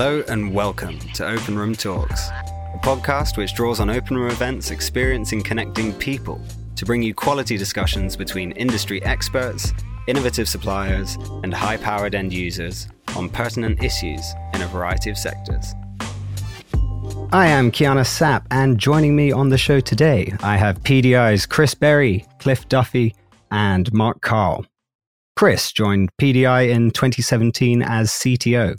Hello and welcome to Open Room Talks, a podcast which draws on open room events experience, experiencing connecting people to bring you quality discussions between industry experts, innovative suppliers, and high powered end users on pertinent issues in a variety of sectors. I am Kiana Sapp, and joining me on the show today, I have PDI's Chris Berry, Cliff Duffy, and Mark Carl. Chris joined PDI in 2017 as CTO.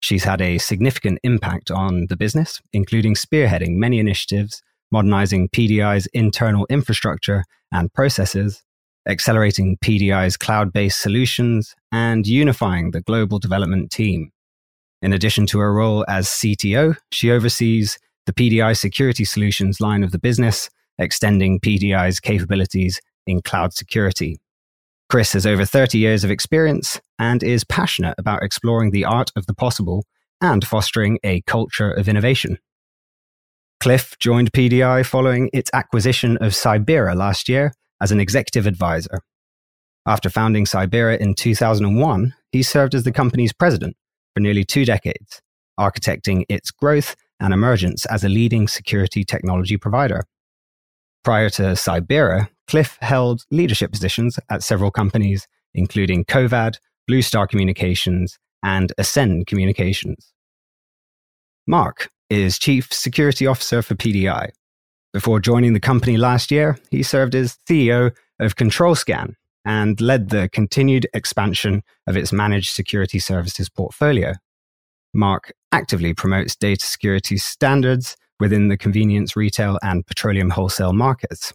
She's had a significant impact on the business, including spearheading many initiatives, modernizing PDI's internal infrastructure and processes, accelerating PDI's cloud based solutions, and unifying the global development team. In addition to her role as CTO, she oversees the PDI security solutions line of the business, extending PDI's capabilities in cloud security. Chris has over 30 years of experience and is passionate about exploring the art of the possible and fostering a culture of innovation. Cliff joined PDI following its acquisition of Cybera last year as an executive advisor. After founding Cybera in 2001, he served as the company's president for nearly two decades, architecting its growth and emergence as a leading security technology provider. Prior to Cybera, Cliff held leadership positions at several companies, including Covad, Blue Star Communications, and Ascend Communications. Mark is Chief Security Officer for PDI. Before joining the company last year, he served as CEO of ControlScan and led the continued expansion of its managed security services portfolio. Mark actively promotes data security standards within the convenience retail and petroleum wholesale markets.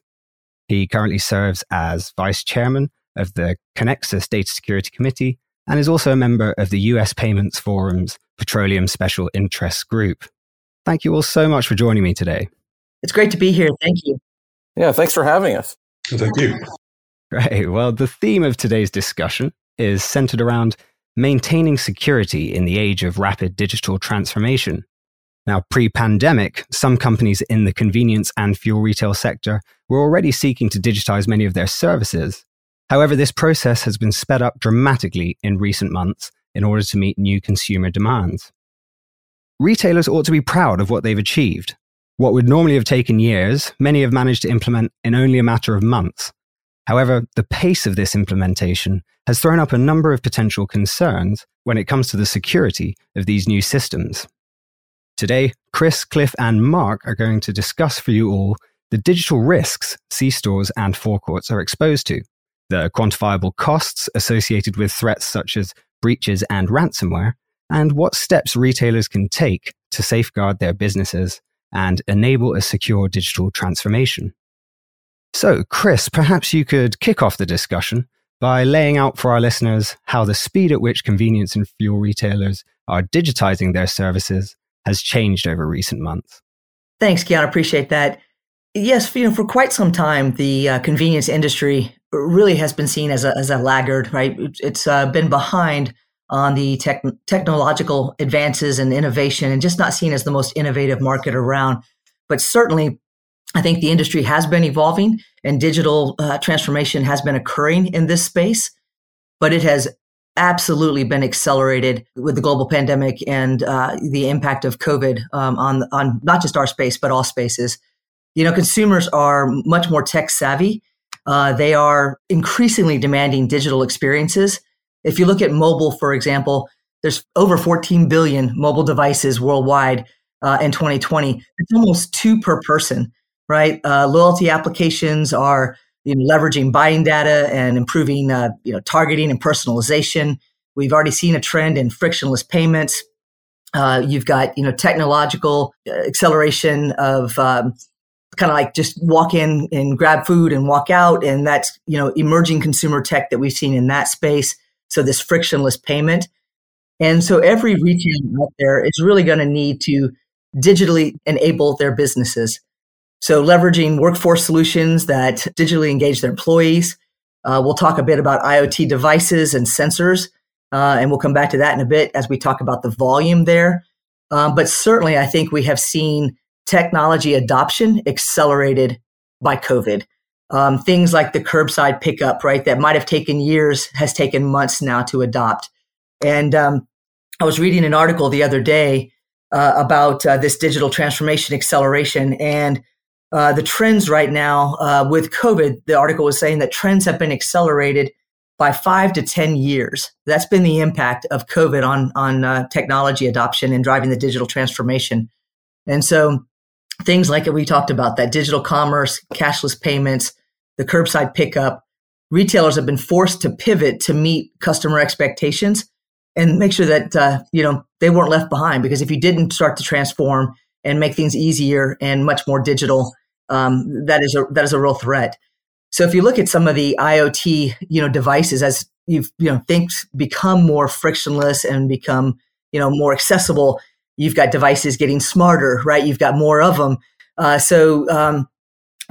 He currently serves as vice chairman of the Conexxus Data Security Committee and is also a member of the US Payments Forum's Petroleum Special Interests Group. Thank you all so much for joining me today. It's great to be here. Thank you. Yeah, thanks for having us. Thank you. Great. Well, the theme of today's discussion is centered around maintaining security in the age of rapid digital transformation. Now, pre pandemic, some companies in the convenience and fuel retail sector were already seeking to digitize many of their services. However, this process has been sped up dramatically in recent months in order to meet new consumer demands. Retailers ought to be proud of what they've achieved. What would normally have taken years, many have managed to implement in only a matter of months. However, the pace of this implementation has thrown up a number of potential concerns when it comes to the security of these new systems. Today, Chris, Cliff, and Mark are going to discuss for you all the digital risks C stores and forecourts are exposed to, the quantifiable costs associated with threats such as breaches and ransomware, and what steps retailers can take to safeguard their businesses and enable a secure digital transformation. So, Chris, perhaps you could kick off the discussion by laying out for our listeners how the speed at which convenience and fuel retailers are digitizing their services has changed over recent months. Thanks, Kiana. Appreciate that. Yes, you know, for quite some time, the uh, convenience industry really has been seen as a, as a laggard, right? It's uh, been behind on the tech, technological advances and innovation and just not seen as the most innovative market around. But certainly, I think the industry has been evolving and digital uh, transformation has been occurring in this space, but it has absolutely been accelerated with the global pandemic and uh, the impact of COVID um, on on not just our space but all spaces. You know, consumers are much more tech savvy. Uh, they are increasingly demanding digital experiences. If you look at mobile, for example, there's over 14 billion mobile devices worldwide uh, in 2020. It's almost two per person, right? Uh, loyalty applications are you know, leveraging buying data and improving uh, you know targeting and personalization. We've already seen a trend in frictionless payments. Uh, you've got you know technological uh, acceleration of um, kind of like just walk in and grab food and walk out, and that's you know emerging consumer tech that we've seen in that space. So this frictionless payment, and so every retailer out there is really going to need to digitally enable their businesses. So leveraging workforce solutions that digitally engage their employees. Uh, we'll talk a bit about IoT devices and sensors, uh, and we'll come back to that in a bit as we talk about the volume there. Um, but certainly, I think we have seen technology adoption accelerated by COVID. Um, things like the curbside pickup, right, that might have taken years has taken months now to adopt. And um, I was reading an article the other day uh, about uh, this digital transformation acceleration and uh, the trends right now uh, with COVID. The article was saying that trends have been accelerated by five to 10 years. That's been the impact of COVID on, on uh, technology adoption and driving the digital transformation. And so things like we talked about that digital commerce, cashless payments, the curbside pickup, retailers have been forced to pivot to meet customer expectations and make sure that, uh, you know, they weren't left behind because if you didn't start to transform and make things easier and much more digital, um, that is a, that is a real threat. So if you look at some of the IoT, you know, devices as you've, you know, things become more frictionless and become, you know, more accessible, you've got devices getting smarter, right? You've got more of them. Uh, so um,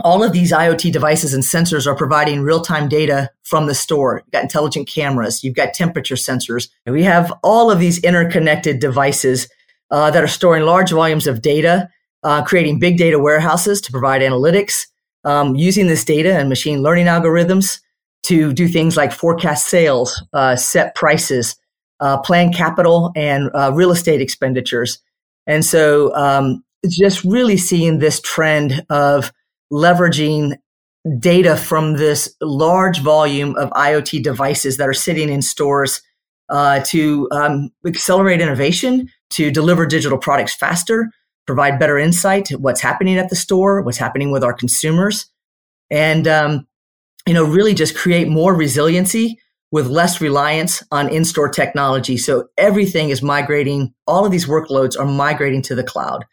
all of these IoT devices and sensors are providing real-time data from the store. You've got intelligent cameras, you've got temperature sensors. And we have all of these interconnected devices uh, that are storing large volumes of data, uh, creating big data warehouses to provide analytics, um, using this data and machine learning algorithms to do things like forecast sales, uh, set prices, uh, plan capital and uh, real estate expenditures. And so, um, just really seeing this trend of leveraging data from this large volume of IoT devices that are sitting in stores uh, to um, accelerate innovation, to deliver digital products faster, provide better insight to what's happening at the store, what's happening with our consumers, and um, you know really just create more resiliency with less reliance on in-store technology. So everything is migrating. All of these workloads are migrating to the cloud,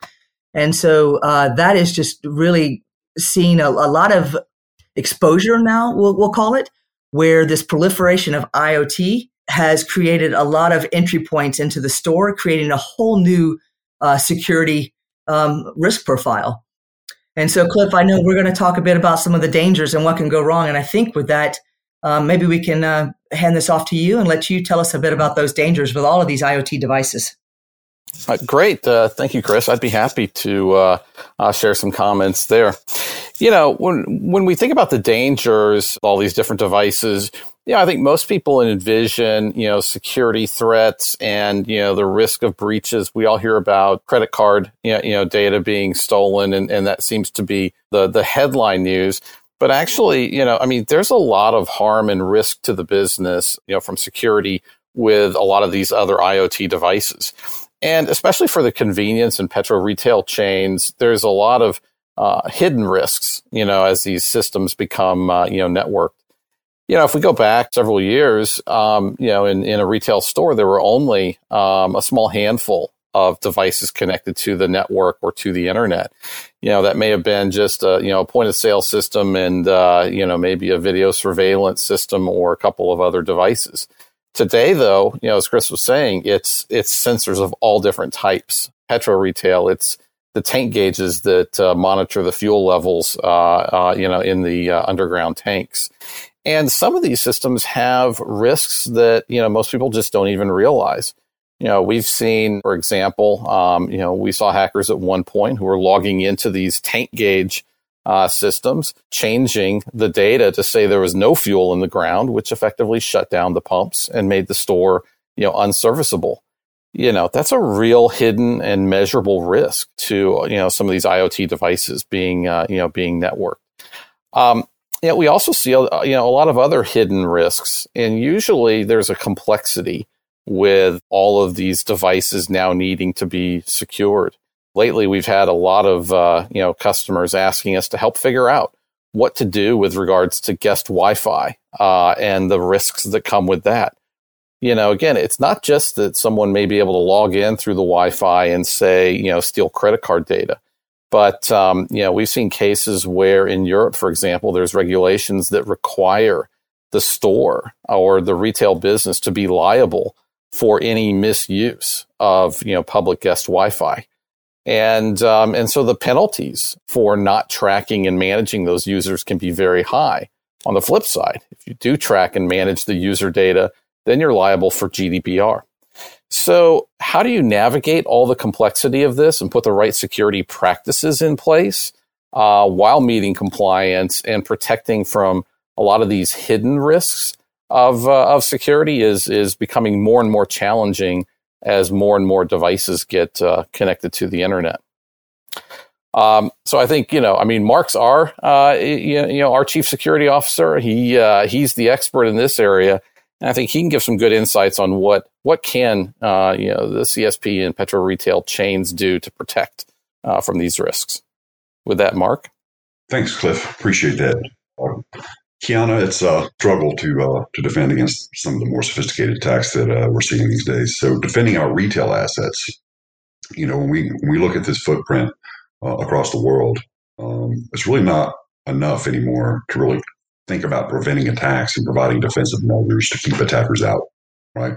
and so uh, that is just really seeing a, a lot of exposure now. We'll, we'll call it where this proliferation of IoT has created a lot of entry points into the store, creating a whole new uh, security um, risk profile. And so, Cliff, I know we're going to talk a bit about some of the dangers and what can go wrong. And I think with that, um, maybe we can uh, hand this off to you and let you tell us a bit about those dangers with all of these IoT devices. Uh, great. Uh, thank you, Chris. I'd be happy to uh, uh, share some comments there. You know, when when we think about the dangers all these different devices, yeah, I think most people envision, you know, security threats and, you know, the risk of breaches. We all hear about credit card, you know, you know data being stolen, and, and that seems to be the, the headline news. But actually, you know, I mean, there's a lot of harm and risk to the business, you know, from security with a lot of these other IoT devices. And especially for the convenience and petro retail chains, there's a lot of uh, hidden risks, you know, as these systems become, uh, you know, networked you know, if we go back several years, um, you know, in, in a retail store, there were only um, a small handful of devices connected to the network or to the internet. You know, that may have been just a, you know, a point of sale system and, uh, you know, maybe a video surveillance system or a couple of other devices. Today, though, you know, as Chris was saying, it's, it's sensors of all different types. Petro retail, it's the tank gauges that uh, monitor the fuel levels, uh, uh you know, in the uh, underground tanks. And some of these systems have risks that, you know, most people just don't even realize. You know, we've seen, for example, um, you know, we saw hackers at one point who were logging into these tank gauge uh, systems, changing the data to say there was no fuel in the ground, which effectively shut down the pumps and made the store, you know, unserviceable. You know, that's a real hidden and measurable risk to, you know, some of these IoT devices being, uh, you know, being networked. Um, yeah, we also see uh, you know a lot of other hidden risks, and usually there's a complexity with all of these devices now needing to be secured. Lately, we've had a lot of uh, you know customers asking us to help figure out what to do with regards to guest Wi-Fi uh, and the risks that come with that. You know, again, it's not just that someone may be able to log in through the Wi-Fi and say you know steal credit card data but um, you know, we've seen cases where in Europe, for example, there's regulations that require the store or the retail business to be liable for any misuse of you know public guest Wi-Fi, and um, and so the penalties for not tracking and managing those users can be very high. On the flip side, if you do track and manage the user data, then you're liable for GDPR. So, how do you navigate all the complexity of this and put the right security practices in place uh, while meeting compliance and protecting from a lot of these hidden risks of uh, of security is is becoming more and more challenging as more and more devices get uh, connected to the internet. Um, so I think you know, I mean, Mark's our uh, you know our chief security officer. He uh, he's the expert in this area, and I think he can give some good insights on what what can uh, you know the CSP and petrol retail chains do to protect uh, from these risks. With that, Mark. Thanks, Cliff. Appreciate that. Uh, Kiana, it's a struggle to uh, to defend against some of the more sophisticated attacks that uh, we're seeing these days. So defending our retail assets, you know, when we when we look at this footprint uh, across the world, um, it's really not enough anymore to really think about preventing attacks and providing defensive measures to keep attackers out, right?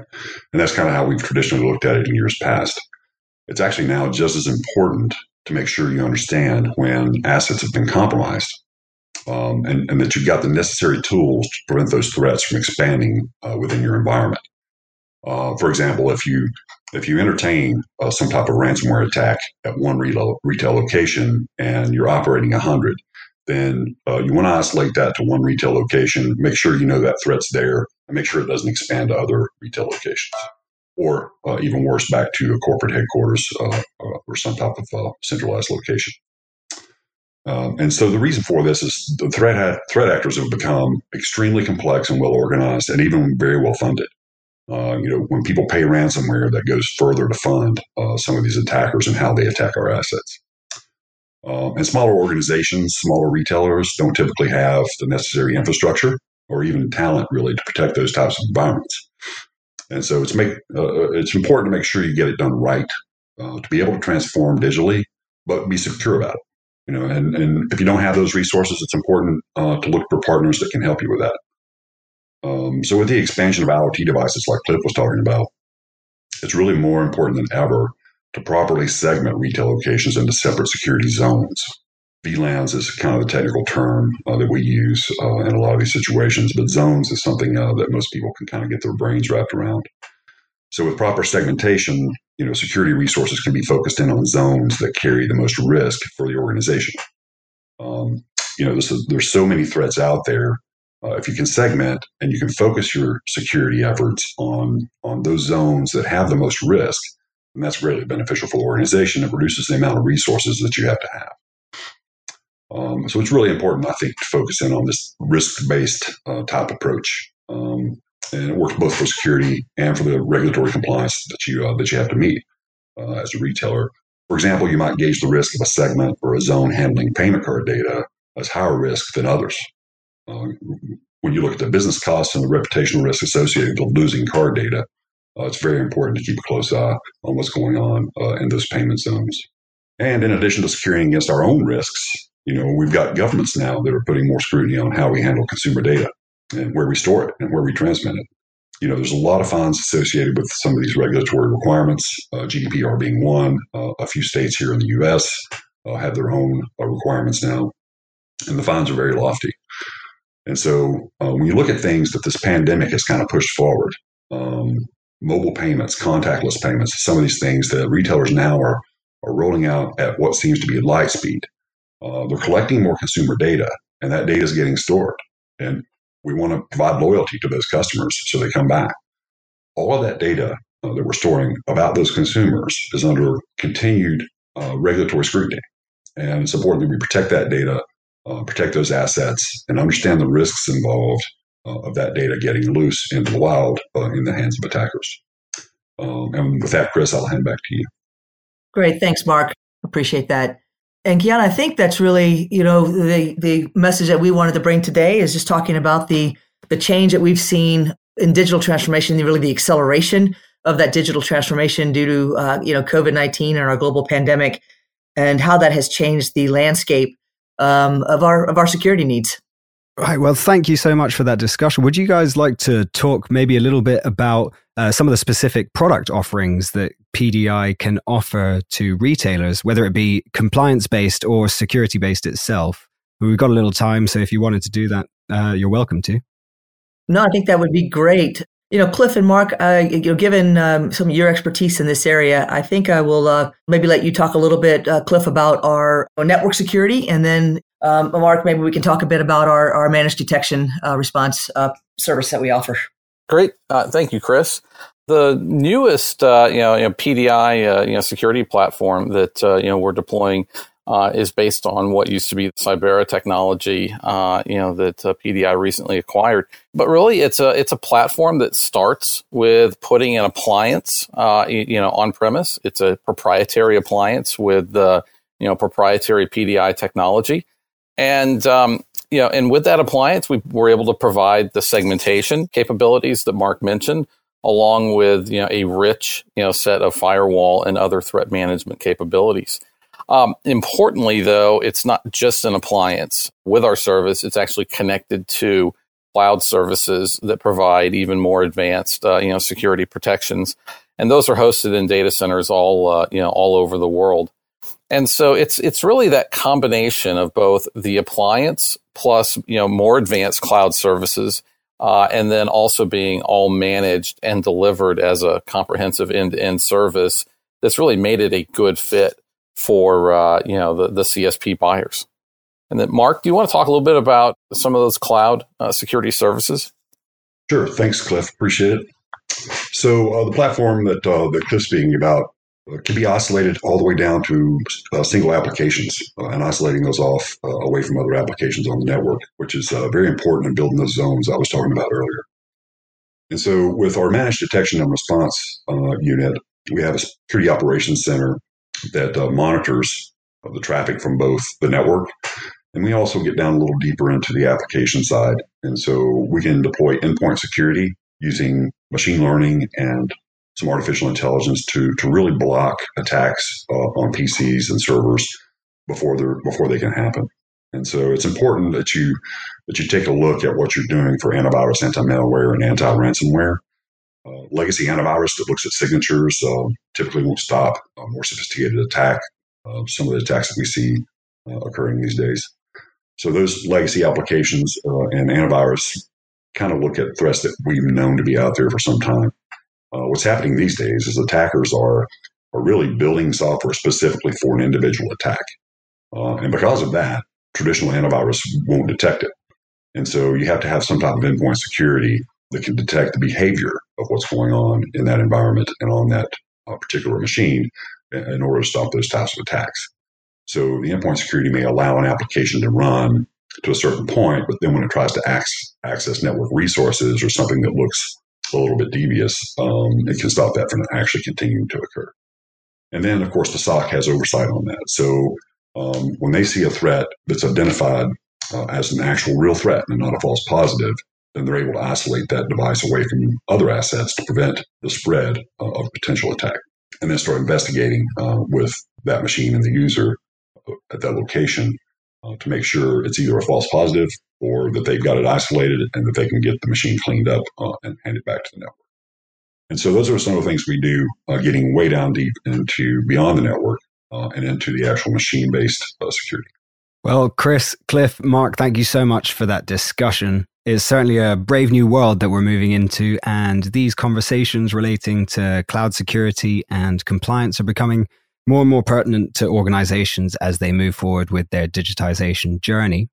And that's kind of how we've traditionally looked at it in years past. It's actually now just as important to make sure you understand when assets have been compromised um, and, and, that you've got the necessary tools to prevent those threats from expanding uh, within your environment. Uh, for example, if you if you entertain uh, some type of ransomware attack at one retail, retail location and you're operating 100, then uh, you want to isolate that to one retail location, make sure you know that threat's there, and make sure it doesn't expand to other retail locations. Or uh, even worse, back to a corporate headquarters uh, or some type of centralized location. Um, and so the reason for this is the threat ha- threat actors have become extremely complex and well organized, and even very well funded. Uh, you know, when people pay ransomware, that goes further to fund uh, some of these attackers and how they attack our assets. Um, and smaller organizations, smaller retailers don't typically have the necessary infrastructure or even talent really to protect those types of environments. And so it's make uh, it's important to make sure you get it done right uh, to be able to transform digitally, but be secure about it. You know, and, and if you don't have those resources, it's important uh, to look for partners that can help you with that. Um, so with the expansion of IoT devices like Cliff was talking about, it's really more important than ever to properly segment retail locations into separate security zones. VLANs is kind of the technical term uh, that we use uh, in a lot of these situations, but zones is something uh, that most people can kind of get their brains wrapped around. So with proper segmentation, you know, security resources can be focused in on zones that carry the most risk for the organization. Um, you know, there's, there's so many threats out there. Uh, if you can segment and you can focus your security efforts on on those zones that have the most risk, and that's really beneficial for the organization. It reduces the amount of resources that you have to have. Um, so it's really important, I think, to focus in on this risk-based uh, type approach. Um, and it works both for security and for the regulatory compliance that you uh, that you have to meet uh, as a retailer. For example, you might gauge the risk of a segment or a zone handling payment card data as higher risk than others. Uh, when you look at the business costs and the reputational risk associated with losing card data, uh, it's very important to keep a close eye on what's going on uh, in those payment zones. And in addition to securing against our own risks, you know, we've got governments now that are putting more scrutiny on how we handle consumer data and where we store it and where we transmit it. You know, there's a lot of fines associated with some of these regulatory requirements, uh, GDPR being one. Uh, a few states here in the U.S. Uh, have their own uh, requirements now, and the fines are very lofty. And so, when you look at things that this pandemic has kind of pushed forward, um, mobile payments, contactless payments, some of these things that retailers now are, are rolling out at what seems to be light speed. Uh, they're collecting more consumer data, and that data is getting stored. And we want to provide loyalty to those customers so they come back. All of that data uh, that we're storing about those consumers is under continued uh, regulatory scrutiny. And it's important that we protect that data, uh, protect those assets, and understand the risks involved of that data getting loose into the wild uh, in the hands of attackers. Um, and with that, Chris, I'll hand back to you. Great. Thanks, Mark. Appreciate that. And Kiana, I think that's really, you know, the the message that we wanted to bring today is just talking about the the change that we've seen in digital transformation, really the acceleration of that digital transformation due to uh, you know COVID nineteen and our global pandemic, and how that has changed the landscape um, of our of our security needs. Right. Well, thank you so much for that discussion. Would you guys like to talk maybe a little bit about uh, some of the specific product offerings that PDI can offer to retailers, whether it be compliance based or security based itself? We've got a little time, so if you wanted to do that, uh, you're welcome to. No, I think that would be great. You know, Cliff and Mark, uh, you know, given um, some of your expertise in this area, I think I will uh, maybe let you talk a little bit, uh, Cliff, about our network security, and then um, Mark, maybe we can talk a bit about our, our managed detection uh, response uh, service that we offer. Great. Uh, thank you, Chris. The newest, uh, you, know, you, know, PDI, uh, you know, security platform that uh, you know we're deploying is based on what used to be the Cybera technology, you know, that PDI recently acquired. But really, it's a it's a platform that starts with putting an appliance, you, know, on premise. It's a proprietary appliance with the you know proprietary PDI technology, and um, you know, and with that appliance, we were able to provide the segmentation capabilities that Mark mentioned, along with you know a rich you know set of firewall and other threat management capabilities. Um, importantly, though, it's not just an appliance. With our service, it's actually connected to cloud services that provide even more advanced, uh, you know, security protections, and those are hosted in data centers all, uh, you know, all over the world. And so it's it's really that combination of both the appliance plus you know more advanced cloud services, uh, and then also being all managed and delivered as a comprehensive end to end service that's really made it a good fit for uh, you know the, the CSP buyers. And then, Mark, do you want to talk a little bit about some of those cloud uh, security services? Sure. Thanks, Cliff. Appreciate it. So uh, the platform that uh, that Cliff's speaking about Uh, can be isolated all the way down to uh, single applications uh, and isolating those off uh, away from other applications on the network, which is very important in building those zones I was talking about earlier. And so, with our managed detection and response unit, we have a security operations center that uh, monitors the traffic from both the network and we also get down a little deeper into the application side. And so we can deploy endpoint security using machine learning and some artificial intelligence to, to really block attacks uh, on PCs and servers before they before they can happen. And so it's important that you that you take a look at what you're doing for antivirus, anti-malware, and anti-ransomware. Uh, legacy antivirus that looks at signatures uh, typically won't stop a more sophisticated attack. Uh, some of the attacks that we see uh, occurring these days. So those legacy applications uh, and antivirus kind of look at threats that we've known to be out there for some time. What's happening these days is attackers are are really building software specifically for an individual attack, and because of that, traditional antivirus won't detect it. And so you have to have some type of endpoint security that can detect the behavior of what's going on in that environment and on that uh, particular machine in order to stop those types of attacks. So the endpoint security may allow an application to run to a certain point, but then when it tries to access network resources or something that looks a little bit devious, um, it can stop that from actually continuing to occur. And then, of course, the SOC has oversight on that. So um, when they see a threat that's identified uh, as an actual real threat and not a false positive, then they're able to isolate that device away from other assets to prevent the spread uh, of potential attack. And then start investigating uh, with that machine and the user at that location uh, to make sure it's either a false positive or that they've got it isolated and that they can get the machine cleaned up uh, and hand it back to the network. And so those are some of the things we do, uh, getting way down deep into beyond the network uh, and into the actual machine based security. Well, Chris, Cliff, Mark, thank you so much for that discussion. It's certainly a brave new world that we're moving into, and these conversations relating to cloud security and compliance are becoming more and more pertinent to organizations as they move forward with their digitization journey.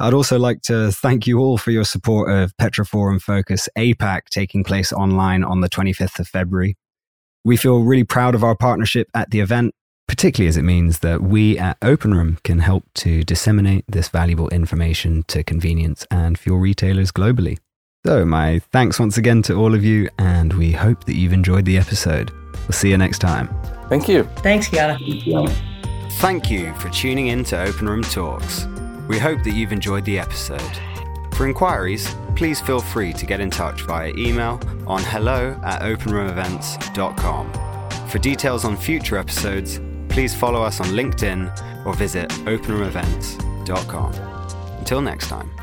I'd also like to thank you all for your support of Petroforum Focus APAC taking place online on the 25th of February. We feel really proud of our partnership at the event particularly as it means that we at OpenRoom can help to disseminate this valuable information to convenience and fuel retailers globally. So, my thanks once again to all of you, and we hope that you've enjoyed the episode. We'll see you next time. Thank you. Thanks, Kiana. Thank you for tuning in to Open Room Talks. We hope that you've enjoyed the episode. For inquiries, please feel free to get in touch via email on hello at openroomevents.com. For details on future episodes, please follow us on LinkedIn or visit openroomevents.com. Until next time.